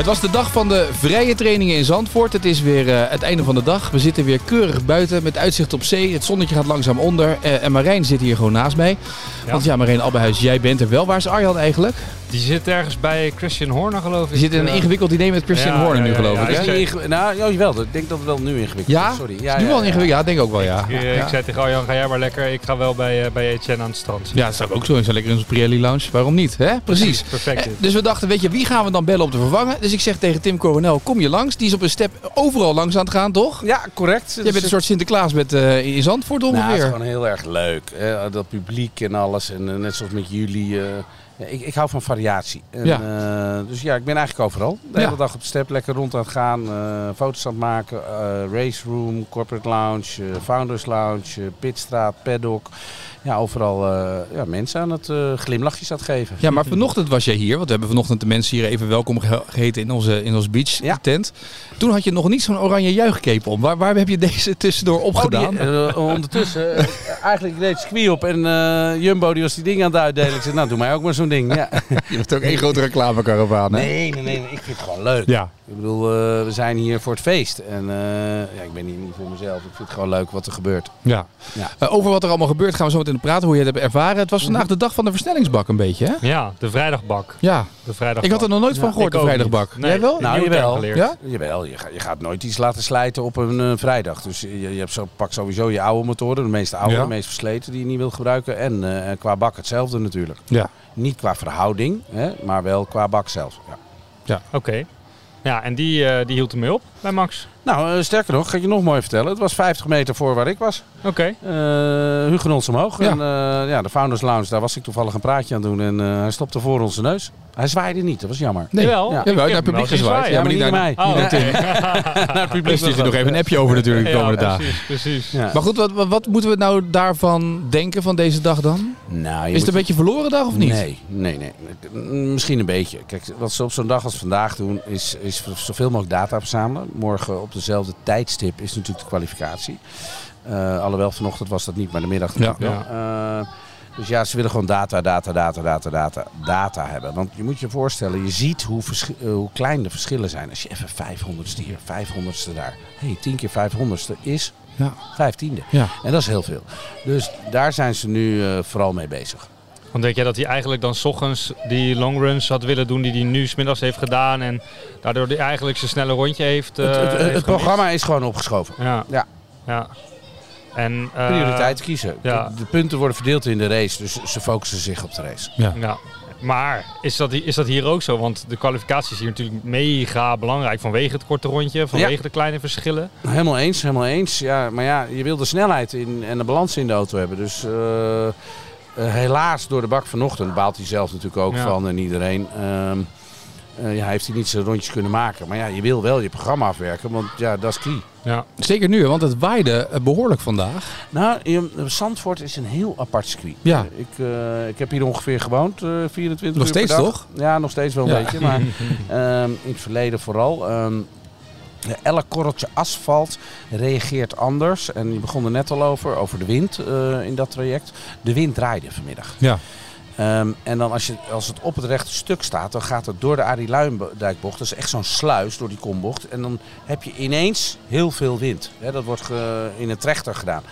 Het was de dag van de vrije trainingen in Zandvoort. Het is weer uh, het einde van de dag. We zitten weer keurig buiten met uitzicht op zee. Het zonnetje gaat langzaam onder. Uh, en Marijn zit hier gewoon naast mij. Ja. Want ja, Marijn Abbehuis, jij bent er wel. Waar is Arjan eigenlijk? Die zit ergens bij Christian Horner, geloof ik. Die zit in een ingewikkeld idee met Christian ja, Horner ja, nu, geloof ik. Hè? Nou, ja, wel. Ik denk dat het wel nu ingewikkeld ja? is. Sorry. Ja, is nu wel ingewikkeld. Ja, denk ook wel, ja. Ik, ik zei tegen Arjan, ga jij maar lekker. Ik ga wel bij, uh, bij Etienne aan het strand. Ja, dat zou ook zo in. Zo lekker in onze Pirelli Lounge. Waarom niet, hè? Precies. Perfect. Dus we dachten, weet je, wie gaan we dan bellen om te vervangen? Dus ik zeg tegen Tim Coronel, kom je langs. Die is op een step overal langs aan het gaan, toch? Ja, correct. Je bent een soort Sinterklaas met, uh, in Zandvoort ongeveer. Nou, het is gewoon heel erg leuk. Hè? Dat publiek en alles. En net zoals met jullie... Ja, ik, ik, hou van variatie. En, ja. uh, dus ja, ik ben eigenlijk overal. De Ja. hele dag op de step, lekker rond aan het gaan. uh, foto's aan het maken. Uh, race room, corporate lounge, founders lounge, pitstraat, paddock. Ja, overal ja, mensen aan het glimlachjes aan het geven. Ja, maar vanochtend was jij hier. Want we hebben vanochtend de mensen hier even welkom ge- geheten in onze, in onze beach Ja. tent. Toen had je nog niet zo'n oranje juichcape om. Waar, waar heb je deze tussendoor opgedaan? Oh, die, uh, ondertussen, uh, eigenlijk deed squee op en uh, Jumbo die was die dingen aan het uitdelen. Ik zei, nou doe mij ook maar zo'n ding. Ja. Je hebt ook één grote reclamekaravaan, hè? Nee, nee, nee, nee, ik vind het gewoon leuk. Ja. Ik bedoel, uh, we zijn hier voor het feest. En uh, ja, ik ben hier niet voor mezelf. Ik vind het gewoon leuk wat er gebeurt. Ja. Ja. Uh, over wat er allemaal gebeurt gaan we zo meteen praten. Hoe je het hebt ervaren. Het was vandaag de dag van de versnellingsbak een beetje, hè? Ja, de vrijdagbak. Ja. De vrijdagbak. Ik had er nog nooit van gehoord, de vrijdagbak. Nee. Jij wel? Nou, jawel. Ja? Jawel, je, ga, je gaat nooit iets laten slijten op een uh, vrijdag. Dus je, je hebt zo, pak sowieso je oude motoren. De meest oude, Ja. de meest versleten die je niet wilt gebruiken. En uh, qua bak hetzelfde natuurlijk. Ja. Niet qua verhouding, hè, maar wel qua bak zelf. Ja. Oké. Okay. Ja, en die, uh, die hield ermee op bij Max. Nou, uh, sterker nog, ga ik je nog mooi vertellen. Het was 50 meter voor waar ik was. Oké. Okay. Uh, Hugenons omhoog. Ja. En uh, ja, de Founders Lounge, daar was ik toevallig een praatje aan doen. En uh, hij stopte voor onze neus. Hij zwaaide niet, dat was jammer. Nee, Jawel. ja. Jawel, naar het publiek gezwaaid. Ja, maar niet naar mij. Oh. Niet naar, naar het publiek. Dus stuurt er nog even een appje over natuurlijk de komende ja, dagen. Precies, precies. Ja. Maar goed, wat, wat, wat, moeten we nou daarvan denken van deze dag dan? Nou, Is het een beetje verloren dag of niet? Nee, nee, nee. Misschien een beetje. Kijk, wat ze op zo'n dag als vandaag doen, is, is zoveel mogelijk data verzamelen. Morgen op dezelfde tijdstip is natuurlijk de kwalificatie. Uh, alhoewel vanochtend was dat niet, maar de middag ja. ja. Uh, dus ja, ze willen gewoon data, data, data, data, data, data hebben. Want je moet je voorstellen, je ziet hoe, uh, hoe klein de verschillen zijn. Als je even 500ste hier, 500ste daar. Hé, hey, 10 keer 500ste is ja. vijftiende. Ja. En dat is heel veel. Dus daar zijn ze nu vooral mee bezig. Want denk jij dat hij eigenlijk dan s ochtends die longruns had willen doen die hij nu smiddags heeft gedaan en daardoor hij eigenlijk zijn snelle rondje heeft? Uh, het, het, het, heeft het programma is gewoon opgeschoven. Ja. ja. ja. En, uh, Prioriteit kiezen. Ja. De, de, punten worden verdeeld in de race, dus ze focussen zich op de race. Ja. ja. Maar is dat, is dat hier ook zo? Want de kwalificatie is hier natuurlijk mega belangrijk vanwege het korte rondje, vanwege ja. de kleine verschillen. Helemaal eens, helemaal eens. Ja, maar ja, je wil de snelheid in, en de balans in de auto hebben. Dus uh, helaas door de bak vanochtend baalt hij zelf natuurlijk ook ja. van en iedereen. Uh, uh, ja, heeft hij niet zijn rondjes kunnen maken. Maar ja, je wil wel je programma afwerken, want ja, dat is key. Ja. Zeker nu, want het waaide behoorlijk vandaag. Nou, Zandvoort is een heel apart circuit. Ja. Ik, uh, ik heb hier ongeveer gewoond, uh, 24 nog uur steeds, per dag. toch? Ja, nog steeds wel een ja. beetje, maar um, in het verleden vooral. Um, elk korreltje asfalt reageert anders. En je begon er net al over, over de wind uh, in dat traject. De wind draaide vanmiddag. Ja. Um, en dan als, je, als het op het rechte stuk staat, dan gaat het door de Arie Luijendijkbocht. Dat is echt zo'n sluis door die kombocht. En dan heb je ineens heel veel wind. He, dat wordt ge, in een trechter gedaan.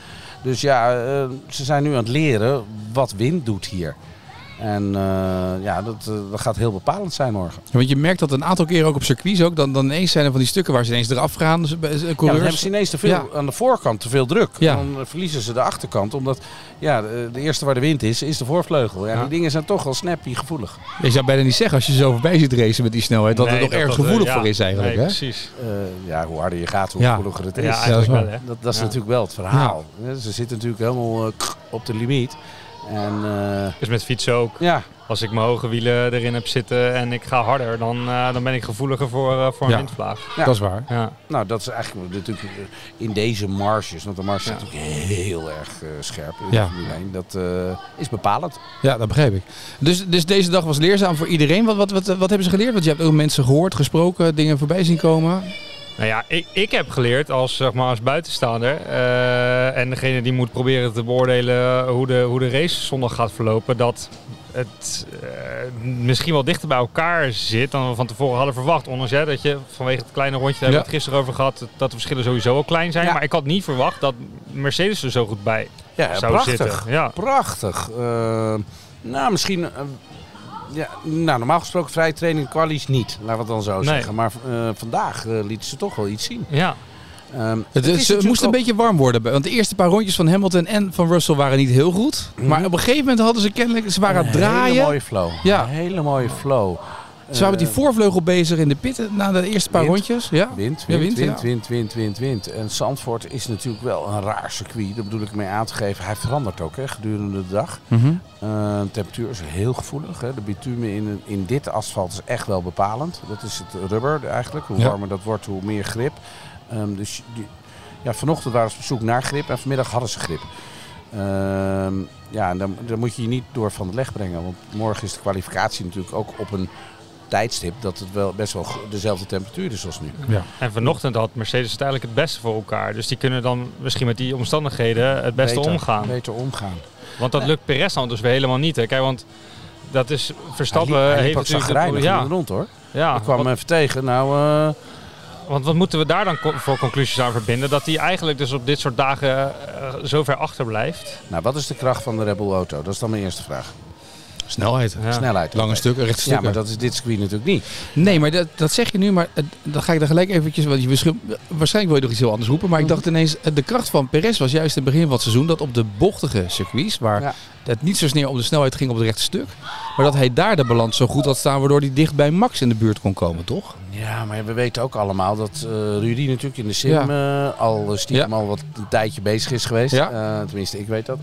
Dus ja, uh, ze zijn nu aan het leren wat wind doet hier. En uh, ja, dat, uh, dat gaat heel bepalend zijn morgen. Ja, want je merkt dat een aantal keren ook op circuits ook. Dan, dan ineens zijn er van die stukken waar ze ineens eraf gaan. Dus, coureurs. Ja, dan hebben ze ineens te veel, ja. aan de voorkant te veel druk. Ja. Dan verliezen ze de achterkant. Omdat ja, de, de eerste waar de wind is, is de voorvleugel. Ja, ja. Die dingen zijn toch wel snappy gevoelig. Je zou bijna niet zeggen als je zo voorbij ziet racen met die snelheid. Dat nee, er nog dat dat, gevoelig uh, voor is eigenlijk. Nee, hè? precies. Uh, ja, hoe harder je gaat, hoe Ja. gevoeliger het is. Ja, eigenlijk wel, hè? Dat, dat is natuurlijk wel het verhaal. Ze zitten natuurlijk helemaal uh, op de limiet. En eh, Dus met fietsen ook. ja, Als ik mijn hoge wielen erin heb zitten en ik ga harder, dan, eh, dan ben ik gevoeliger voor, eh, voor een Ja. windvlaag. Ja. Dat is waar. Ja. nou dat is eigenlijk natuurlijk in deze marges, want de marge is natuurlijk heel erg eh, scherp in Ja. de Formule 1. Dat eh, is bepalend. Ja, dat begrijp ik. Dus, dus deze dag was leerzaam voor iedereen. Wat, wat, wat, wat hebben ze geleerd? Want je hebt ook mensen gehoord, gesproken, dingen voorbij zien komen. Nou ja, ik, ik heb geleerd als, zeg maar, als buitenstaander eh, en degene die moet proberen te beoordelen hoe de, hoe de race zondag gaat verlopen, dat het eh, misschien wel dichter bij elkaar zit dan we van tevoren hadden verwacht. Ondanks hè, dat je vanwege het kleine rondje, daar hebben we het gisteren over gehad, dat de verschillen sowieso al klein zijn. Ja. Maar ik had niet verwacht dat Mercedes er zo goed bij Ja, zou prachtig. zitten. Ja. Prachtig. Eh, nou, misschien... eh, ja, nou, normaal gesproken vrije training kwalies niet, laten we het dan zo Nee. zeggen. Maar eh, vandaag eh, lieten ze toch wel iets zien. Ja. Ehm, Het, natuurlijk moest een beetje warm worden. Want de eerste paar rondjes van Hamilton en van Russell waren niet heel goed. Maar op een gegeven moment hadden ze kennelijk... Ze waren aan het Een hele draaien. mooie flow. Ja. Een hele mooie flow. Ze waren met die Eh, voorvleugel bezig in de pitten na de eerste paar Wind. rondjes. Ja. Wind, Ja, wind, wind, wind, wind, wind, wind, wind. En Zandvoort is natuurlijk wel een raar circuit. Daar bedoel ik mee aan te geven. Hij verandert ook hè, gedurende de dag. Mhm. Eh, de temperatuur is heel gevoelig. Hè. De bitumen in, in dit asfalt is echt wel bepalend. Dat is het rubber eigenlijk. Hoe Ja. warmer dat wordt, hoe meer grip. Ehm, dus die, ja, vanochtend waren ze op zoek naar grip en vanmiddag hadden ze grip. Ehm, ja, en dan, dan moet je je niet door van de leg brengen. Want morgen is de kwalificatie natuurlijk ook op een tijdstip dat het wel best wel dezelfde temperatuur is als nu. Ja. En vanochtend had Mercedes het eigenlijk het beste voor elkaar. Dus die kunnen dan misschien met die omstandigheden het beste Beter- omgaan. Beter omgaan. Want dat lukt Perez dan dus weer helemaal niet. Hè. Kijk, want dat is Verstappen hij liep, hij liep heeft natuurlijk... ja, de rond hoor. ja, ik kwam hem even tegen. Nou, eh, want wat moeten we daar dan co- voor conclusies aan verbinden? Dat hij eigenlijk dus op dit soort dagen eh, zo ver achterblijft. nou, wat is de kracht van de Red Bull auto? Dat is dan mijn eerste vraag. Snelheid. Ja. Snelheid. Lange stukken, rechte Ja, maar dat is dit circuit natuurlijk niet. Nee, maar dat, dat zeg je nu, maar eh, dan ga ik daar gelijk eventjes... Want je waarschijnlijk wil je nog iets heel anders roepen. Maar ik dacht ineens, eh, de kracht van Perez was juist in het begin van het seizoen... dat op de bochtige circuits, waar Ja. het niet zozeer om de snelheid ging op het rechte stuk... maar dat hij daar de balans zo goed had staan... waardoor hij dicht bij Max in de buurt kon komen, toch? Ja, maar we weten ook allemaal dat eh Rudy natuurlijk in de sim al stiekem Ja. al wat een tijdje bezig is geweest. Ja. Eh, tenminste, ik weet dat.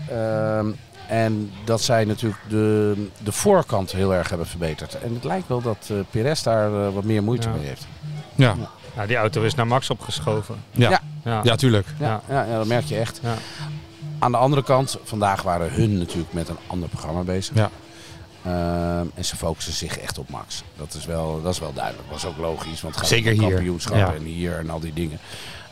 En dat zij natuurlijk de, de voorkant heel erg hebben verbeterd. En het lijkt wel dat eh Perez daar eh, wat meer moeite Ja. mee heeft. Ja, Nou, die auto is naar Max opgeschoven. ja. Ja. ja. Ja. tuurlijk. Ja, ja. Ja, dat merk je echt. Ja. Aan de andere kant, vandaag waren hun natuurlijk met een ander programma bezig. Ja. Ehm, en ze focussen zich echt op Max. Dat is wel, dat is wel duidelijk. Dat was ook logisch, want het gaat Zeker om kampioenschap Ja. en hier en al die dingen.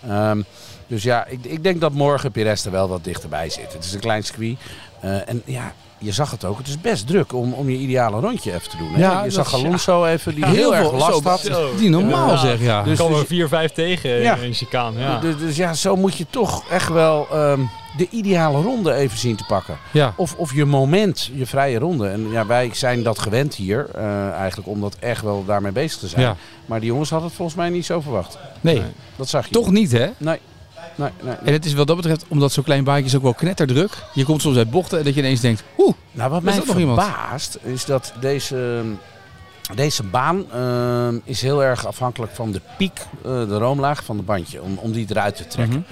Ehm, dus ja, ik, ik denk dat morgen Perez er wel wat dichterbij zit. Het is een klein circuit. Eh, en ja, je zag het ook. Het is best druk om, om je ideale rondje even te doen. Hè? Ja, je zag Alonso even, die Ja, heel, heel erg last zo- had. Zo. Die normaal Ja. zeg, ja. Er Dus- komen dus- 4-5 tegen Ja. in chicane. Ja. Dus, dus ja, zo moet je toch echt wel ehm, de ideale ronde even zien te pakken. ja. Of, of je moment, je vrije ronde. En ja, wij zijn dat gewend hier, eh, eigenlijk om dat echt wel daarmee bezig te zijn. ja. Maar die jongens hadden het volgens mij niet zo verwacht. Nee, Nee. Dat zag je. toch niet hè? Nee. Nee, nee, En het is wat dat betreft, omdat zo'n klein baantje ook wel knetterdruk. Je komt soms uit bochten en dat je ineens denkt, oeh, Nou, wat mij iemand? verbaast is dat deze, deze baan ehm, is heel erg afhankelijk van de piek, eh, de roomlaag van de bandje, om, om die eruit te trekken. Mhm.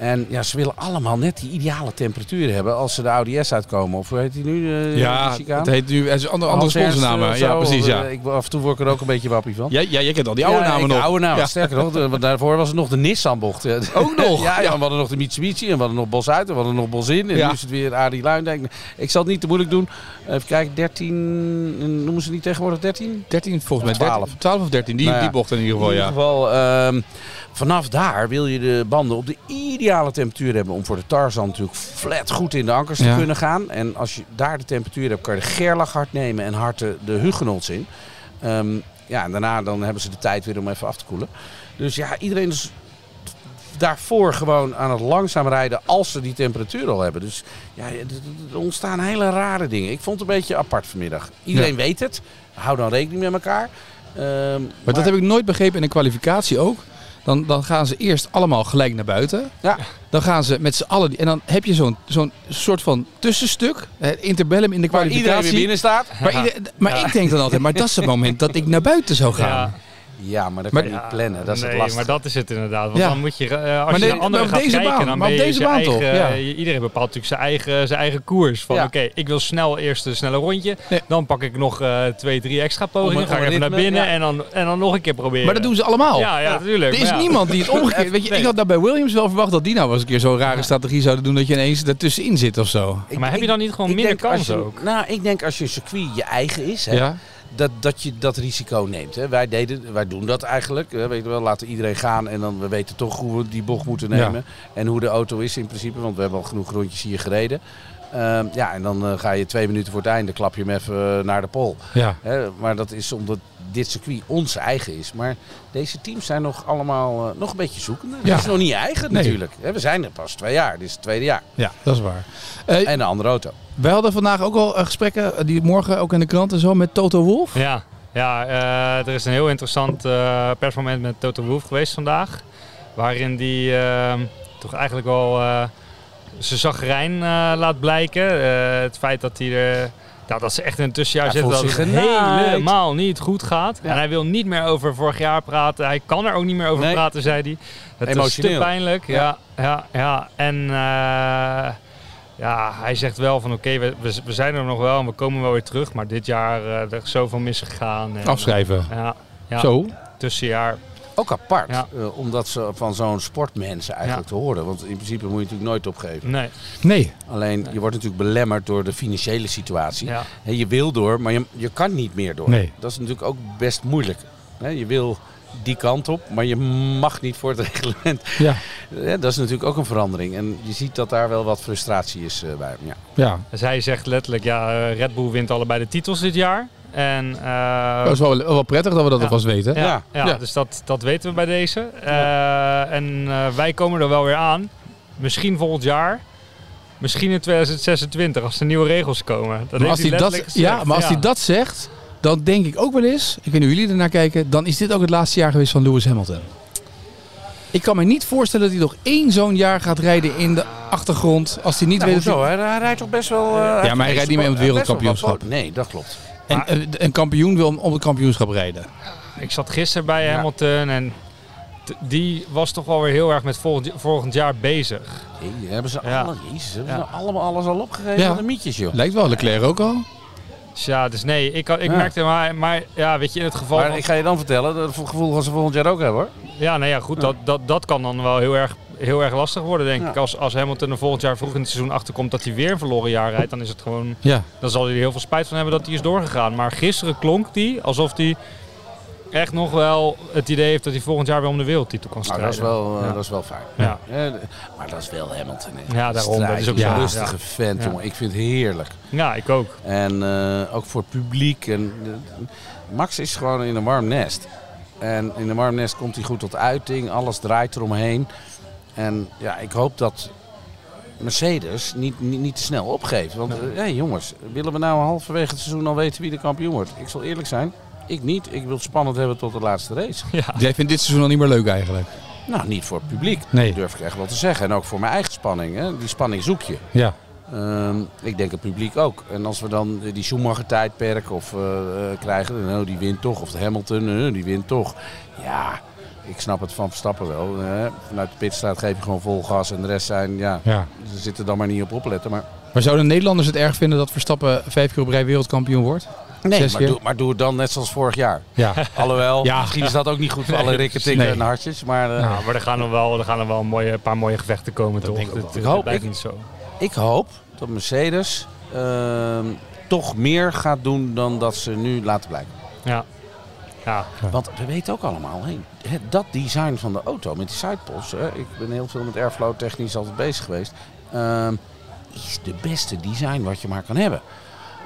En ja, ze willen allemaal net die ideale temperatuur hebben als ze de Audi S uitkomen. Of hoe heet die nu? eh, ja, die chicane? het heet nu, het is andere, andere eh, Ja, zo, precies, ja. eh, Ik, af en toe word ik er ook een beetje wappie van. Ja, ja, jij kent al die oude Ja, namen ik- nog. oude namen. Ja. Sterker nog, de- want daarvoor was het nog de Nissan-bocht. Ook nog? Ja, ja, we hadden nog de Mitsubishi en we hadden nog Bos uit en we hadden nog Bos in. En nu is het weer Arie Luindijk. Ik zal het niet te moeilijk doen. Even kijken, 13, noemen ze niet tegenwoordig 13? 13 volgens mij. 12. 13, 12 of 13, die, Nou die bocht in ieder geval, In ja. ieder geval, ehm, vanaf daar wil je de banden op de ideale temperatuur hebben om voor de Tarzan natuurlijk flat goed in de ankers te Ja. kunnen gaan. En als je daar de temperatuur hebt, kan je de Gerlach hard nemen en hard de, de Hugenots in. Ehm, ja, en daarna dan hebben ze de tijd weer om even af te koelen. Dus ja, iedereen is daarvoor gewoon aan het langzaam rijden als ze die temperatuur al hebben. Dus ja, er- ontstaan hele rare dingen. Ik vond het een beetje apart vanmiddag. Iedereen weet het. Hou dan rekening met elkaar. Ehm, Maar dat heb ik nooit begrepen in de kwalificatie ook. Dan, dan gaan ze eerst allemaal gelijk naar buiten. Ja. Dan gaan ze met z'n allen... En dan heb je zo'n zo'n soort van tussenstuk. interbellum in de waar iedereen weer kwalificatie. binnen staat. Ieder- maar ik denk dan altijd, maar dat is het moment dat ik naar buiten zou gaan. Ja. Maar dat Maar- kan je niet plannen. Dat is nee, het lastige. maar dat is het inderdaad. Want Ja. dan moet je, eh, als Maar je nee, naar op gaat deze kijken, baan, dan ben je deze toch? eigen, Ja. eh, Iedereen bepaalt natuurlijk zijn eigen, zijn eigen koers. Van Ja. oké, ik wil snel eerst een snelle rondje. Nee. Dan pak ik nog eh, twee, drie extra pogingen. Een- ga ik even naar binnen ja. en, dan, en dan nog een keer proberen. Maar dat doen ze allemaal. Ja, ja, natuurlijk. Er is niemand die het omgekeerd... Weet je, Nee. ik had daar bij Williams wel verwacht dat die nou eens een keer zo'n rare strategie zouden doen dat je ineens ertussenin zit of zo. Maar heb je dan niet gewoon minder kans ook? Nou, ik denk als je circuit je eigen is, hè, Ja? Dat, dat je dat risico neemt. Hè. Wij, deden, wij doen dat eigenlijk. Hè. Weet je wel, laten iedereen gaan en dan we weten toch hoe we die bocht moeten Ja. nemen. En hoe de auto is in principe, want we hebben al genoeg rondjes hier gereden. Ehm, ja, en dan eh, ga je twee minuten voor het einde, klap je hem even eh, naar de pol. Ja. Hè, maar dat is omdat dit circuit ons eigen is. Maar deze teams zijn nog allemaal eh, nog een beetje zoekende. Ja. Het is nog niet eigen Nee. natuurlijk. Hè, we zijn er pas twee jaar. Dit is het tweede jaar. Ja, dat is waar. En een andere auto. wij hadden vandaag ook al gesprekken, die morgen ook in de krant en zo, met Toto Wolff. Ja, ja eh, er is een heel interessant eh, persmoment met Toto Wolff geweest vandaag. Waarin die eh, toch eigenlijk wel eh zijn zagrijn eh, laat blijken. Eh, het feit dat hij er... Nou, dat ze echt in een tussenjaar zitten dat het genaaid. helemaal niet goed gaat. Ja. En hij wil niet meer over vorig jaar praten. Hij kan er ook niet meer over Nee. praten, zei hij. Het is te Emotioneel. pijnlijk. Ja, ja, ja. En eh, ja, hij zegt wel van oké, we, we, we zijn er nog wel en we komen wel weer terug. Maar dit jaar eh, er is zoveel misgegaan. En, Afschrijven. ja, ja. Zo. tussenjaar. Ook apart, Ja. eh, omdat ze van zo'n sportmensen eigenlijk te horen. Want in principe moet je natuurlijk nooit opgeven. Nee, Nee. Alleen, je wordt natuurlijk belemmerd door de financiële situatie. ja. Hè, je wil door, maar je, je kan niet meer door. Nee. Dat is natuurlijk ook best moeilijk. Hè, je wil die kant op, maar je mag niet voor het reglement. Ja. Ja, dat is natuurlijk ook een verandering. En je ziet dat daar wel wat frustratie is eh, bij hem. Ja. Ja. Dus hij zegt letterlijk, ja, eh, Red Bull wint allebei de titels dit jaar. En, eh, Dat is wel, wel prettig dat we dat Ja. alvast weten. ja, Ja. ja, Ja. dus dat, dat weten we bij deze. Eh, en eh, wij komen er wel weer aan. Misschien volgend jaar. Misschien in 2026 als er nieuwe regels komen. Dat Maar als hij dat, ja, maar als Ja. hij dat zegt, dan denk ik ook wel eens, ik weet niet hoe jullie ernaar kijken, dan is dit ook het laatste jaar geweest van Lewis Hamilton. Ik kan me niet voorstellen dat hij nog één zo'n jaar gaat rijden in de achtergrond als hij niet Nou, weet hoezo? hij- Hij, rijdt toch best wel... eh, Ja, maar hij rijdt niet mee om het wereldkampioenschap. Nee, dat klopt. En, eh, een kampioen wil om, het kampioenschap rijden. Ik zat gisteren bij Ja. Hamilton en die was toch wel weer heel erg met volgend, volgend jaar bezig. Hey, hebben ze, Ja. alle, jezus, hebben Ja. ze nou allemaal alles al opgegeven? Ja. Een mietjes, joh. Lijkt wel, Leclerc ook al. Dus ja, dus nee, ik, ik Ja. merkte maar, maar ja, weet je, in het geval Maar ik ga je dan vertellen, dat gevoel gaan ze volgend jaar ook hebben, hoor. Ja, nou ja, goed, Ja. Dat, dat, dat kan dan wel heel erg, heel erg lastig worden, denk Ja. ik. Als, als Hamilton er volgend jaar vroeg in het seizoen achterkomt dat hij weer een verloren jaar rijdt, dan is het gewoon, Ja. dan zal hij er heel veel spijt van hebben dat hij is doorgegaan. Maar gisteren klonk hij alsof hij echt nog wel het idee heeft dat hij volgend jaar weer om de wereldtitel kan Nou, strijden. dat, is wel, eh, Ja. dat is wel fijn. Ja. Maar dat is wel Hamilton. Hè. Ja, daarom, dat is ook. Een rustige Ja. vent, Ja. jongen. Ik vind het heerlijk. Ja, ik ook. En eh, ook voor het publiek. En, eh, Max is gewoon in een warm nest. En in een warm nest komt hij goed tot uiting. Alles draait eromheen. En ja, ik hoop dat Mercedes niet, niet, niet te snel opgeeft. Want eh, hey, jongens, willen we nou halverwege het seizoen al weten wie de kampioen wordt? Ik zal eerlijk zijn, ik niet. Ik wil het spannend hebben tot de laatste race. Ja. Jij vindt dit seizoen al niet meer leuk eigenlijk. Nou, niet voor het publiek. Nee. Dat durf ik echt wel te zeggen. En ook voor mijn eigen spanning. Hè. Die spanning zoek je. Ja. Ehm, ik denk het publiek ook. En als we dan die Schumacher-tijdperk of, eh, eh, krijgen, nou, die wint toch. Of de Hamilton, eh, die wint toch. Ja, ik snap het van Verstappen wel. hè. vanuit de pitstraat geef je gewoon vol gas en de rest zijn, ja, ja. ze zitten dan maar niet op opletten. Maar, Maar zouden Nederlanders het erg vinden dat Verstappen vijf keer op rij wereldkampioen wordt? nee, maar, doe, maar doe het dan net zoals vorig jaar. Ja. Alhoewel, Ja. misschien is dat ook niet goed voor alle Nee, rikken, tikken nee. en hartjes. Maar eh, Nou, maar er gaan er wel, er gaan er wel een, mooie, een paar mooie gevechten komen, toch? denk ik het Ik hoop- blijft ik- niet zo. ik hoop dat Mercedes ehm, toch meer gaat doen dan dat ze nu laten blijken. Ja. Ja, Want we weten ook allemaal, hé, het- dat design van de auto met die sidepods. Ik ben heel veel met airflow technisch altijd bezig geweest. ehm, is de beste design wat je maar kan hebben.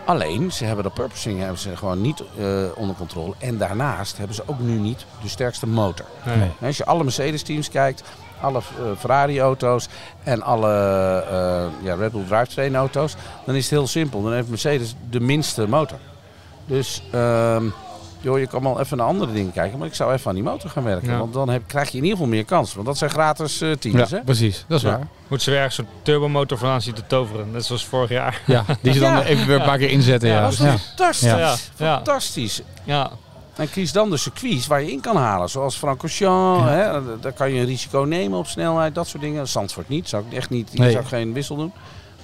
Alleen, ze hebben de purposing hebben ze gewoon niet eh, onder controle. En daarnaast hebben ze ook nu niet de sterkste motor. nee. Als je alle Mercedes-teams kijkt, alle eh, Ferrari-auto's en alle eh, ja, Red Bull drivetrain-auto's, dan is het heel simpel. Dan heeft Mercedes de minste motor. Dus ehm, joh, je kan wel even naar andere dingen kijken, maar ik zou even aan die motor gaan werken. Ja. Want dan heb, krijg je in ieder geval meer kans. Want dat zijn gratis eh, teams, Ja, hè? precies. Dat is Ja. waar. Moet ze weer ergens een turbomotor vandaan zien te toveren. Net zoals vorig jaar. Ja, die ze dan Ja. even weer een paar keer inzetten. Ja. Ja, Dat is Ja. fantastisch. Fantastisch. Ja. En kies dan de circuits waar je in kan halen. Zoals Francorchamps, hè, daar kan je een risico nemen op snelheid, dat soort dingen. Zandvoort niet, zou ik echt niet, hier Nee. zou ik geen wissel doen.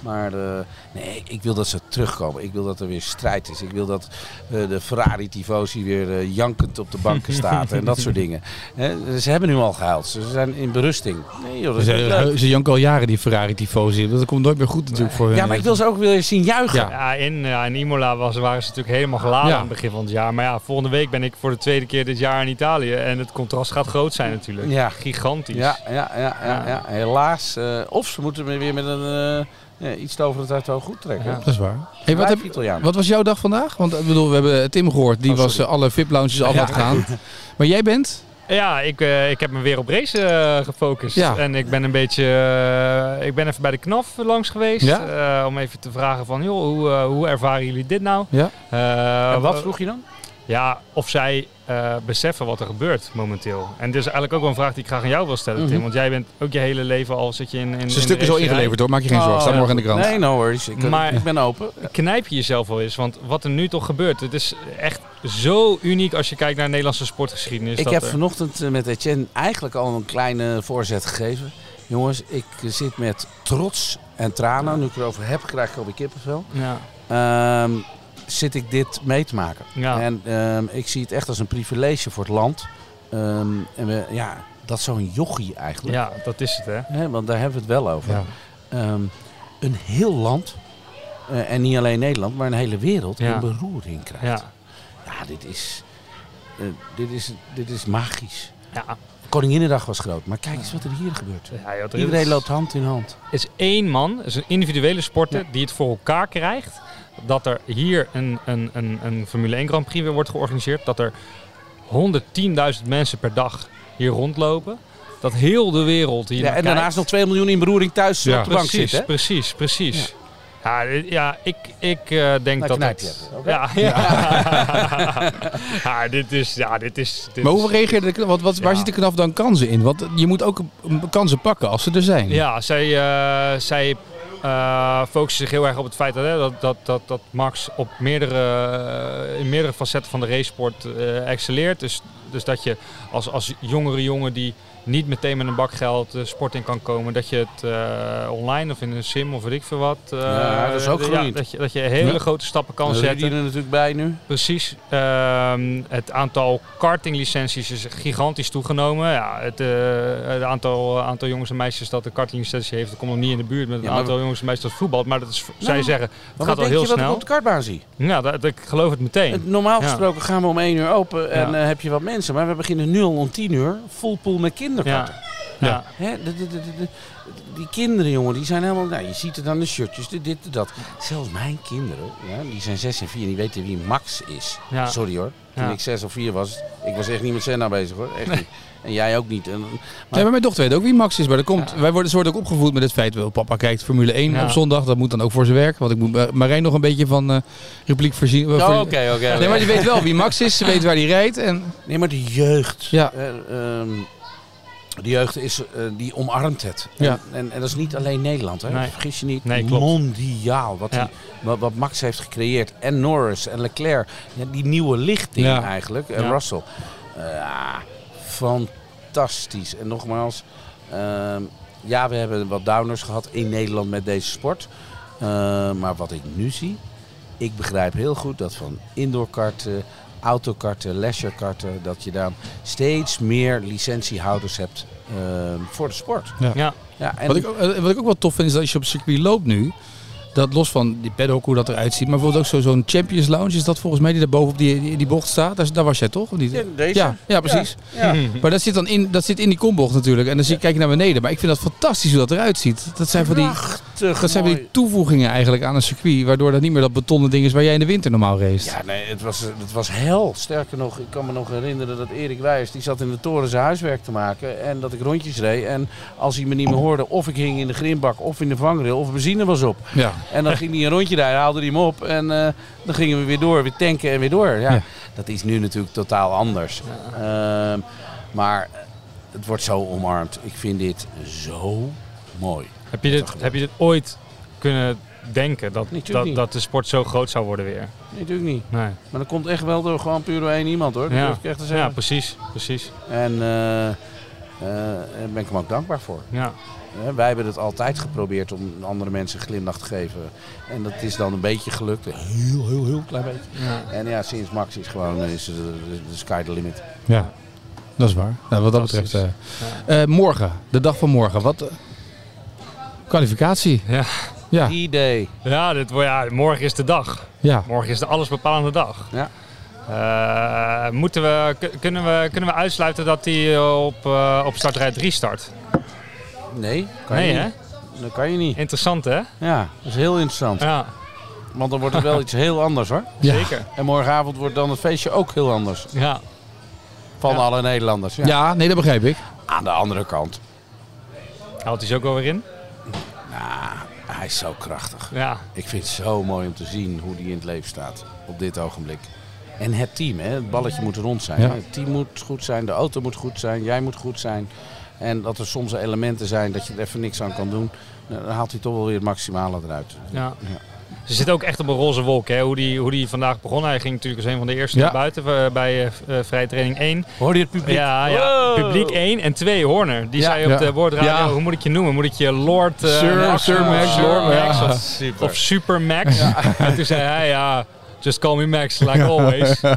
Maar eh, nee, ik wil dat ze terugkomen. Ik wil dat er weer strijd is. Ik wil dat eh, de Ferrari-tifosi weer eh, jankend op de banken staat en dat soort dingen. Hè, ze hebben nu al gehuild. Ze zijn in berusting. Nee joh, dat is niet leuk. Ze, ze janken al jaren die Ferrari tifosi. Dat komt nooit meer goed natuurlijk voor hun. Ja, maar ik wil ze ook weer zien juichen. Ja. Ja, in, ja, in Imola was, waren ze natuurlijk helemaal geladen Ja. aan het begin van het jaar. Maar ja, volgende week ben ik voor de tweede keer dit jaar in Italië. En het contrast gaat groot zijn natuurlijk. Ja. Gigantisch. Ja, ja, ja, ja, Ja. ja. helaas. eh, of ze moeten weer met een eh, ja, iets toverend uit de goed trekken. Ja. Dat is waar. Hey, wat, heb, wat was jouw dag vandaag? Want ik bedoel, we hebben Tim gehoord. Die Oh, was eh, alle VIP-lounges af Ja. aan het gaan. Maar jij bent? Ja, ik, eh, ik heb me weer op race eh, gefocust. Ja. En ik ben een beetje... eh, ik ben even bij de KNAF langs geweest. Ja? eh, om even te vragen van, joh, hoe, eh, hoe ervaren jullie dit nou? Ja. Eh, en wat vroeg je dan? Ja, of zij eh, beseffen wat er gebeurt momenteel. En dit is eigenlijk ook wel een vraag die ik graag aan jou wil stellen, Tim. Mhm. Want jij bent ook je hele leven al zit je in, in, Zijn stuk is al ingeleverd hoor. Maak je geen zorgen. Staat Oh, morgen in de krant. Nee, no worries. Ik, Maar- ik ben open. Knijp je jezelf wel eens, want wat er nu toch gebeurt, het is echt zo uniek als je kijkt naar Nederlandse sportgeschiedenis. ik dat heb er- vanochtend eh, met Etienne eigenlijk al een kleine voorzet gegeven. Jongens, ik zit met trots en tranen. Nu ik erover heb, krijg ik alweer kippenvel. Ja, Ehm, zit ik dit mee te maken. ja. En ehm, ik zie het echt als een privilege voor het land. Ehm, en we, ja, dat zo'n jochie eigenlijk. ja, dat is het hè. Want daar hebben we het wel over. Ja. Ehm, een heel land, eh, en niet alleen Nederland, maar een hele wereld, Ja. een beroering krijgt. Ja, Ja, dit is, eh, dit, is, dit is magisch. ja. Koninginnedag was groot, maar kijk eens wat er hier gebeurt. ja joh, er Iedereen is- loopt hand in hand. Het is één man, het is een individuele sporter die het voor elkaar krijgt. Dat er hier een, een, een, een Formule 1 Grand Prix weer wordt georganiseerd. Dat er 110.000 mensen per dag hier rondlopen. Dat heel de wereld hier Ja, en daarnaast nog 2 miljoen in beroering thuis Ja. op de bank precies, zitten. hè? precies, precies. Ja, dit- ja ik, ik eh, denk Nou, dat het... Ja, ja. ja, dit is... Ja, dit is dit Maar hoe reageerde de knaf? Wat, wat, Waar Ja. zit de knaf dan kansen in? Want je moet ook eh, kansen pakken als ze er zijn. Ja, zij, eh, zij eh, focussen zich heel erg op het feit dat, hè, dat, dat, dat, dat Max op meerdere, eh, in meerdere facetten van de racesport eh excelleert. Dus, dus dat je als, als jongere jongen die niet meteen met een bak geld de sport in kan komen, dat je het eh, online of in een sim of weet ik veel wat. eh, Ja, dat is ook ja, groeiend. dat, je, dat je hele Ja. grote stappen kan zetten. die er natuurlijk bij nu. Precies. Ehm, het aantal kartinglicenties is gigantisch toegenomen. Ja, het, eh, het aantal, aantal jongens en meisjes dat een kartinglicentie heeft, dat komt nog niet in de buurt met Ja, maar aantal jongens en meisjes dat voetbalt. Maar dat is, zij zeggen, het gaat wat al denk heel je wat ik snel. op de kartbaan zie? Ja, dat, ik geloof het meteen. Normaal gesproken gaan we om 1 uur open en eh, heb je wat mensen. Maar we beginnen nu al om 10 uur. Full pool met kinderkarten. Ja. Ja. Hè, de- de- de- de- de- die kinderen, jongen, die zijn helemaal... Nou, je ziet het aan de shirtjes, de dit, de dat. Zelfs mijn kinderen, ja, die zijn 6 en 4 en die weten wie Max is. Ja. Sorry hoor. Toen Ja. ik 6 of 4 was, ik was echt niet met Senna bezig hoor. Echt niet. En jij ook niet. En, Nee, maar mijn dochter weet ook wie Max is. Maar dat komt, wij worden, worden ook opgevoed met het feit... wel papa kijkt Formule 1 Ja. op zondag. Dat moet dan ook voor zijn werk. Want ik moet eh, Marijn nog een beetje van eh repliek voorzien. Oh, voor- oké, oké. Nee, maar die weet wel wie Max is. Ze weet waar hij rijdt. En Nee, maar de jeugd. Ja. eh, ehm, de jeugd is, eh, die omarmt het. Ja. En, en, en dat is niet alleen Nederland, hè? Nee. vergis je niet. Nee. Mondiaal. Wat, Ja. die, wat, wat Max heeft gecreëerd. En Norris en Leclerc. Ja, die nieuwe lichting eigenlijk. En Ja. Russell. Eh, ja, fantastisch. En nogmaals, ehm, ja, we hebben wat downers gehad in Nederland met deze sport. Eh, maar wat ik nu zie, ik begrijp heel goed dat van indoorkarten, autokarten, leisurekarten, dat je dan steeds meer licentiehouders hebt ehm, voor de sport. Ja. Ja, en wat, ik, ook- eh, wat ik ook wel tof vind is dat als je op het circuit loopt nu... Dat los van die paddock, hoe dat eruit ziet. Maar bijvoorbeeld ook zo- zo'n Champions Lounge. Is dat volgens mij die daar boven op die, die, die bocht staat? Daar, daar was jij toch? Niet? Ja, deze? Ja, ja, precies. Ja. Maar dat zit dan in, dat zit in die kombocht natuurlijk. En dan zie, kijk je naar beneden. Maar ik vind dat fantastisch hoe dat eruit ziet. Dat zijn van die, Prachtig dat zijn die toevoegingen eigenlijk aan een circuit. Waardoor dat niet meer dat betonnen ding is waar jij in de winter normaal race. Ja, nee, het was, het was hel. Sterker nog, ik kan me nog herinneren dat Erik Wijs, die zat in de toren zijn huiswerk te maken. En dat ik rondjes reed. En als hij me niet meer hoorde, of ik hing in de grimbak of in de vangrail, of benzine was op. Ja. En dan ging hij een rondje rijden, haalde hij hem op. En eh, dan gingen we weer door, weer tanken en weer door. Ja, Ja. Dat is nu natuurlijk totaal anders. Ehm, maar het wordt zo omarmd. Ik vind dit zo mooi. Heb, je dit, heb je dit ooit kunnen denken dat, dat, dat de sport zo groot zou worden weer. Nee, natuurlijk niet. Nee. Maar dat komt echt wel door gewoon puur door één iemand hoor. Dat Ja. ik echt te ja, precies. precies. En eh, eh, daar ben ik hem ook dankbaar voor. Ja. Hè, wij hebben het altijd geprobeerd om andere mensen een glimlach te geven. En dat is dan een beetje gelukt. Heel, heel, heel klein beetje. Ja. En ja, sinds Max is gewoon is de, de, de sky the limit. Ja, dat is waar. Nou, wat dat betreft. Eh, eh, morgen, de dag van morgen. Wat? Eh, kwalificatie. Ja. Ja, D-Day. Ja, dit, wordt- ja, morgen is de dag. ja. Morgen is de allesbepalende dag. Ja. Eh, moeten we, kunnen, we, kunnen we uitsluiten dat hij op, eh, op startrij 3 start? Nee, kan nee, je hè? niet. Dat kan je niet. Interessant, hè? Ja, dat is heel interessant. Ja, Want dan wordt het wel iets heel anders hoor. Ja. zeker. En morgenavond wordt dan het feestje ook heel anders. Ja. Van Ja. alle Nederlanders. Ja. Ja, nee, dat begrijp ik. Aan de andere kant. Houdt hij ze ook wel weer in? Hij is zo krachtig. Ja. Ik vind het zo mooi om te zien hoe hij in het leven staat op dit ogenblik. En het team, hè? het balletje moet rond zijn. Ja. Het team moet goed zijn, de auto moet goed zijn, jij moet goed zijn. En dat er soms elementen zijn dat je er even niks aan kan doen. Dan haalt hij toch wel weer het maximale eruit. Ja. Ja. Ze zit ook echt op een roze wolk, hè? Hoe die, hoe die vandaag begon. Hij ging natuurlijk als een van de eerste Ja. naar buiten eh, bij eh, eh, vrije training 1. Hoor je het publiek? Ja, ja. Publiek 1 en 2 Horner. Die Ja. zei op Ja. de woordradio, Ja. hoe moet ik je noemen? Moet ik je Lord... eh, Sir- Max Sir? Max, Max ja. of, Super. of Super Max. En toen zei hij, ja, just call me Max, like always. Eh,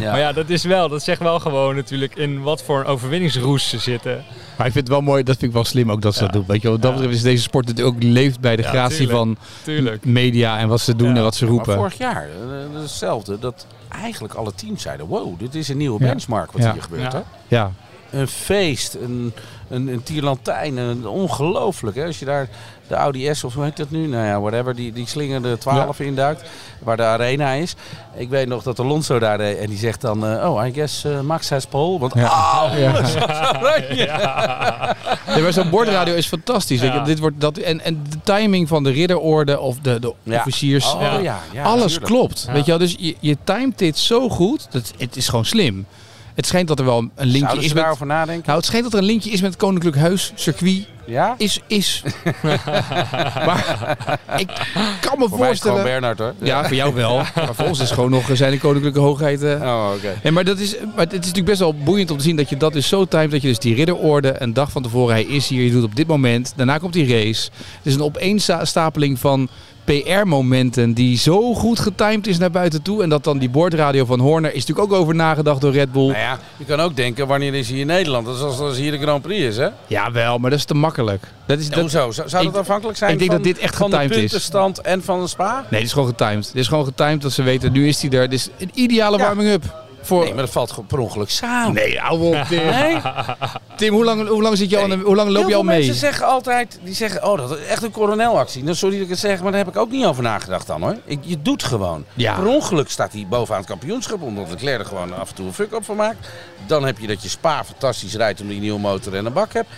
Ja. Maar ja, dat is wel, dat zegt wel gewoon natuurlijk in wat voor een overwinningsroes ze zitten. Maar ik vind het wel mooi, dat vind ik wel slim ook dat ze dat doen. Weet je, wel. wat dat Ja. betreft is deze sport natuurlijk ook leeft bij de Ja, gratie tuurlijk. van Tuurlijk. media en wat ze doen Ja. en wat ze Maar roepen. vorig jaar, eh, is hetzelfde. Dat eigenlijk alle teams zeiden, wow, dit is een nieuwe Ja. benchmark wat Ja. hier gebeurt. Ja. Hè? Ja, Een feest, een, een, een tierlantijn, een, ongelooflijk. Hè? Als je daar de Audi S of hoe heet dat nu? Nou ja, whatever, die, die slinger de 12 induikt, waar de arena is. Ik weet nog dat Alonso daar deed en die zegt dan, eh, oh, I guess eh, Max has pole. Want Ja. ah, Ja. maar zo'n bordradio is fantastisch. Ja. Dit wordt dat, en, en de timing van de ridderorde of de, de Ja. officiers. Oh, Ja. ja. ja, alles natuurlijk. klopt. Ja. Weet je wel? Dus je, je timet dit zo goed. Dat, het is gewoon slim. Het schijnt dat er wel een linkje Zouden is ze met... daarover nadenken? Nou, het schijnt dat er een linkje is met het Koninklijk Huis, circuit. Ja? Is, is. maar ik kan me Voor mij is het gewoon voorstellen... Bernard hoor. Ja, voor jou wel. Maar voor ons is het gewoon nog zijn de koninklijke hoogheid. eh. Oh, oké. Nee, maar, dat is, maar het is natuurlijk best wel boeiend om te zien dat je dat dus zo timet. Dat je dus die ridderorde een dag van tevoren, hij is hier, je doet op dit moment. Daarna komt die race. Het is een opeenstapeling van PR-momenten die zo goed getimed is naar buiten toe. En dat dan die bordradio van Horner is natuurlijk ook over nagedacht door Red Bull. Nou ja, je kan ook denken, wanneer is hij in Nederland? Dat is als, als hier de Grand Prix is, hè? Ja, wel, maar dat is te makkelijk. Dat is, dat, Hoezo? Zou, zou ik- dat afhankelijk zijn ik denk van, dat dit echt van de getimed is. puntenstand en van de spa? Nee, dit is gewoon getimed. Dit is gewoon getimed dat ze weten, nu is hij er. Dit is een ideale Ja. Voor... Nee, maar dat valt per ongeluk samen. Nee, op, Tim. Nee? Tim, hoe lang, hoe lang, zit je al, hoe lang loop je al veel mee? mensen zeggen altijd, die zeggen, oh, dat is echt een coronelactie. Nou, sorry dat ik het zeg, maar daar heb ik ook niet over nagedacht dan hoor. Ik, je doet gewoon. Ja. Per ongeluk staat hij bovenaan het kampioenschap, omdat Leclerc er gewoon af en toe een fuck-up van maakt. Dan heb je dat je Spa fantastisch rijdt omdat je een nieuwe motor en een bak hebt.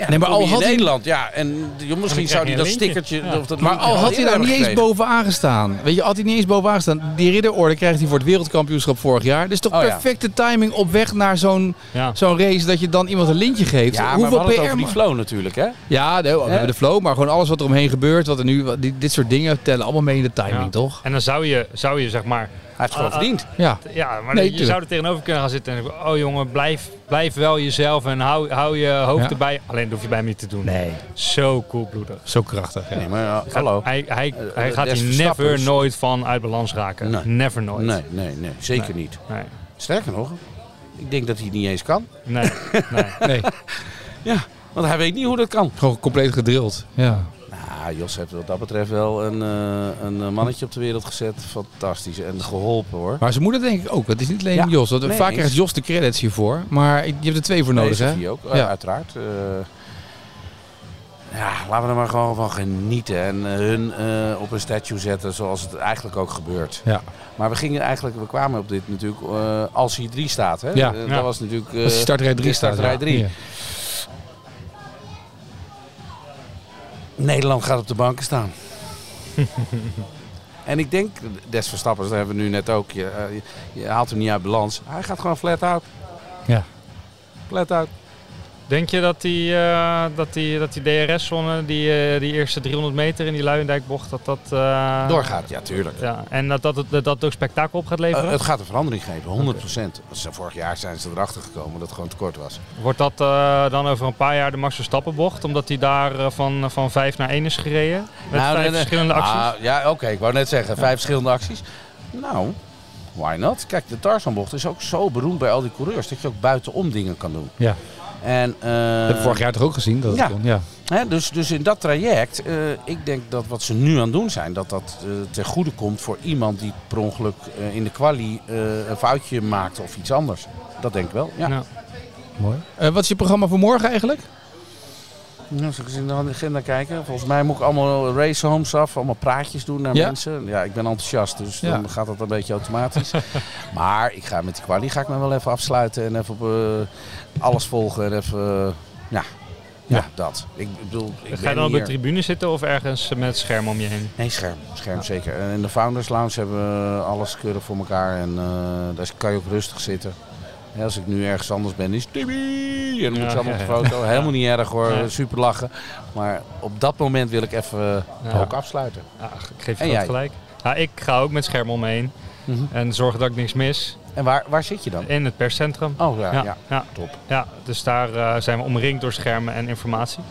Ja, Nee, maar al je in had hij- Nederland, ja, en joh, misschien zou hij dat lintje. stickertje... Ja. Of dat Maar al had hij daar niet eens bovenaan gestaan. Weet je, had hij niet eens bovenaan gestaan. Die ridderorde krijgt hij voor het wereldkampioenschap vorig jaar. Dus toch Oh ja. perfecte timing op weg naar zo'n Ja. zo'n race dat je dan iemand een lintje geeft. Ja, maar we Hoeveel hadden het PR... over die flow natuurlijk, hè? Ja, nee, we hebben de flow, maar gewoon alles wat er omheen gebeurt. Wat er nu, dit soort dingen tellen allemaal mee in de timing, Ja. toch? En dan zou je, zou je zeg maar... Hij heeft het gewoon Ah, ah. verdiend. Ja. Ja, maar Nee, je tuurlijk. zou er tegenover kunnen gaan zitten en zeggen, oh jongen, blijf, blijf wel jezelf en hou, hou je hoofd Ja. erbij. Alleen dat hoef je bij hem niet te doen. Nee. Zo coolbloedig. Zo krachtig. Ja. Nee, maar ja, hallo. Hij, hij, Eh, hij eh, gaat hier never nooit van uit balans raken. Nee. Never nooit. Nee, nee, nee, zeker Nee. niet. Nee. Sterker nog, ik denk dat hij het niet eens kan. Nee. nee. Nee, Want hij weet niet hoe dat kan. gewoon compleet gedrild. Ja. Nou, Jos heeft wat dat betreft wel een, eh, een eh, mannetje op de wereld gezet. Fantastisch. En geholpen hoor. Maar zijn moeder denk ik ook. Het is niet alleen Ja. Jos. Want Nee, vaak eens. krijgt Jos de credits hiervoor. Maar je hebt er twee voor nodig, Nee, hè? Ook, eh, Ja. uiteraard. Ja, laten we er maar gewoon van genieten. En hun op een statue zetten zoals het eigenlijk ook gebeurt. Ja. Maar we gingen eigenlijk, we kwamen op dit natuurlijk als hij 3 staat. Hè? Ja. Dat was natuurlijk... die startrij 3 de staat. startrij ja. 3. Nederland gaat op de banken staan. en ik denk, Des Verstappen, dat hebben we nu net ook. Je, eh, je, je haalt hem niet uit balans. Hij gaat gewoon flat out. Ja. Flat out. Denk je dat die, eh, dat die, dat die DRS-zone, die, eh, die eerste 300 meter in die Luijendijkbocht, dat dat... eh, Doorgaat, ja, tuurlijk. Ja, en dat dat, dat, dat ook spektakel op gaat leveren? Het gaat een verandering geven, 100%. Dus, eh, vorig jaar zijn ze erachter gekomen dat het gewoon tekort was. Wordt dat dan over een paar jaar de Max Verstappen bocht? Omdat hij daar van, van 5 naar 1 is gereden? Met Nou, vijf nee, nee. verschillende acties? Ah, ja, oké, ik wou net zeggen, vijf verschillende acties. Nou, why not? Kijk, de Tarzanbocht is ook zo beroemd bij al die coureurs dat je ook buitenom dingen kan doen. Ja. En, eh, Dat hebben we vorig jaar toch ook gezien? Dat het ja. kon, ja. Hè, dus, dus in dat traject, eh, ik denk dat wat ze nu aan het doen zijn, dat dat eh, ten goede komt voor iemand die per ongeluk eh, in de kwalie eh, een foutje maakt of iets anders. Dat denk ik wel, ja. Ja. Mooi. Eh, wat is je programma voor morgen eigenlijk? Nou, als ik eens in de agenda kijken, volgens mij moet ik allemaal race homes af, allemaal praatjes doen naar Ja? mensen. Ja, ik ben enthousiast, dus Ja. dan gaat dat een beetje automatisch. maar ik ga met die kwalie ga ik me wel even afsluiten en even op eh, alles volgen en even, eh, ja, ja, Ja. dat. Ik bedoel, ik Ga je dan op de tribune zitten of ergens met het scherm om je heen? Nee, scherm. Scherm zeker. En in de Founders Lounge hebben we alles keurig voor elkaar. En eh, daar kan je ook rustig zitten. Als ik nu ergens anders ben, is Timmy! En dan moet je allemaal op de foto. Helemaal niet erg hoor, super lachen. Maar op dat moment wil ik even Ja. ook afsluiten. Ik geef je dat gelijk. Ja, ik ga ook met scherm om me heen Mhm. en zorgen dat ik niks mis En waar, waar zit je dan? in het perscentrum. Oh ja, ja. Ja, ja. top. Ja, dus daar eh, zijn we omringd door schermen en informatie.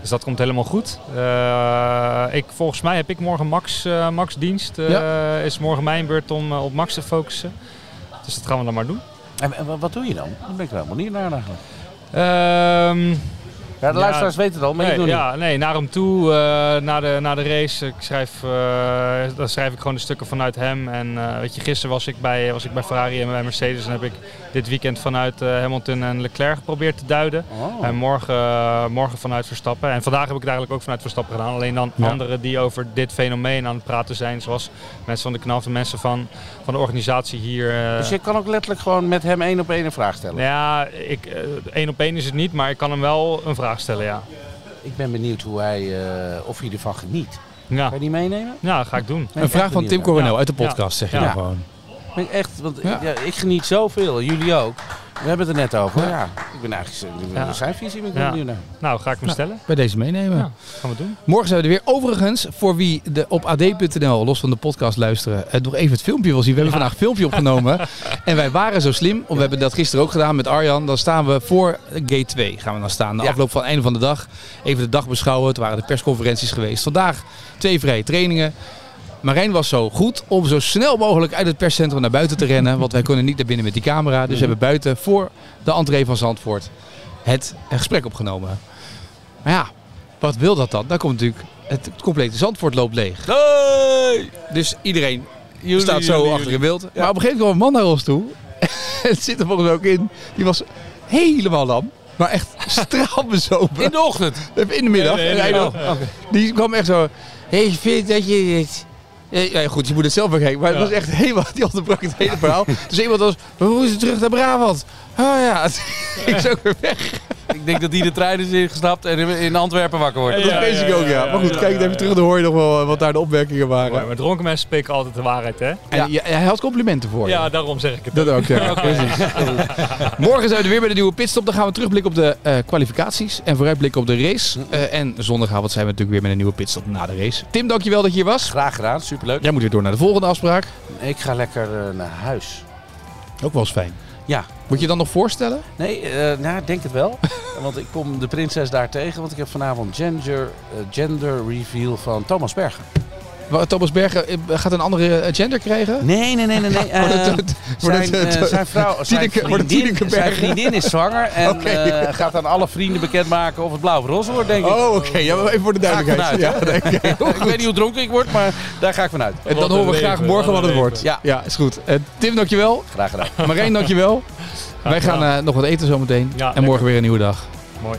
Dus dat komt helemaal goed. Eh, ik, volgens mij heb ik morgen Max, eh, Max dienst. Eh, Is morgen mijn beurt om eh, op Max te focussen. Dus dat gaan we dan maar doen. En, wat doe je dan? Daar ben ik wel niet naar eigenlijk. Ehm, Ja, de luisteraars weten het al, maar ik doe niet. ja, nee, naar hem toe, eh, na, de, na de race. Ik schrijf, eh, dan schrijf ik gewoon de stukken vanuit hem. En eh, weet je, gisteren was ik, bij, was ik bij Ferrari en bij Mercedes. En heb ik dit weekend vanuit Hamilton en Leclerc geprobeerd te duiden. Oh. En morgen, morgen vanuit Verstappen. En vandaag heb ik het eigenlijk ook vanuit Verstappen gedaan. Alleen dan Ja. anderen die over dit fenomeen aan het praten zijn. Zoals mensen van de knal, de mensen van, van de organisatie hier. Dus je kan ook letterlijk gewoon met hem één op één een vraag stellen. ja, ik, één op één is het niet, maar ik kan hem wel een vraag stellen, ja. Ik ben benieuwd hoe hij, eh, of hij ervan geniet. Ja, Kan je die meenemen? ja dat ga ik doen. Een vraag van Tim. Coronel Ja. uit de Ja. podcast, zeg je Ja. dan gewoon. Echt, want Ja. ja. ik geniet zoveel, jullie ook. We hebben het er net over. Ja. Ik ben eigenlijk Ja. zijn visie ben ik Ja. benieuwd naar. Nou, ga ik hem stellen? Bij deze meenemen. Ja, gaan we doen. Morgen zijn we er weer. Overigens, voor wie de, op ad.nl, los van de podcast luisteren, eh, nog even het filmpje wil zien. We hebben vandaag een filmpje opgenomen. en wij waren zo slim, of we hebben dat gisteren ook gedaan met Arjan. Dan staan we voor gate 2 gaan we dan staan. De Ja. afloop van het einde van de dag. Even de dag beschouwen. Het waren de persconferenties geweest. Vandaag twee vrije trainingen. Marijn was zo goed om zo snel mogelijk uit het perscentrum naar buiten te rennen. Want wij konden niet naar binnen met die camera. Dus we hebben buiten voor de entree van Zandvoort het gesprek opgenomen. Maar ja, wat wil dat dan? Dan komt natuurlijk het, complete Zandvoort loopt leeg. Dus iedereen staat zo achter in beeld. Maar op een gegeven moment kwam een man naar ons toe. het zit er volgens mij ook in. Die was helemaal lam. Maar echt straalbezopen. In de ochtend. In de middag. Nee, nee, En hij nee. nog- Die kwam echt zo. Hey, vind dat je dit... Ja, ja, goed, je moet het zelf bekijken. Maar het was echt helemaal... Die onderbrak het hele verhaal. Dus iemand was... We moeten terug naar Brabant. Oh ja. Het ging zo weer weg. Ik denk dat die de trein is ingestapt en in- Antwerpen wakker wordt. Dat Ja, vrees ik ja, ook, ja. ja, Maar goed, ja, kijk ja, even ja. terug. Dan hoor je nog wel eh, wat daar de opmerkingen waren. maar dronken mensen spreken altijd de waarheid, hè? En ja, hij had complimenten voor je. Ja, daarom zeg ik het. Dat ook, ja. Precies. Morgen zijn we er weer bij de nieuwe pitstop. Dan gaan we terugblikken op de eh, kwalificaties en vooruitblikken op de race. Eh, en zondagavond zijn we natuurlijk weer met een nieuwe pitstop na de race. Tim, dankjewel dat je hier was. Graag gedaan, superleuk. Jij moet weer door naar de volgende afspraak. Ik ga lekker naar huis. Ook wel eens fijn. Ja. Moet je dan nog voorstellen? Nee, eh, nou, denk het wel. want ik kom de prinses daar tegen. Want ik heb vanavond gender, eh, gender reveal van Thomas Bergen. Thomas Bergen eh, gaat een andere eh, gender krijgen? Nee, nee, nee, nee. nee. Het- Eh, zijn, het- eh, zijn vrouw, zijn vriendin, zijn vriendin is zwanger en eh, gaat aan alle vrienden bekendmaken of het blauw of roze wordt, denk ik. Oh, oké. Ja, maar even voor de duidelijkheid. ja, ik weet niet hoe dronken ik word, maar daar ga ik vanuit. En dan horen we graag morgen wat het wordt. leven. Ja, is goed. Eh, Tim, dankjewel. Graag gedaan. Marijn, dankjewel. Wij gaan eh, nog wat eten zometeen. Ja, en morgen weer een nieuwe dag. Mooi.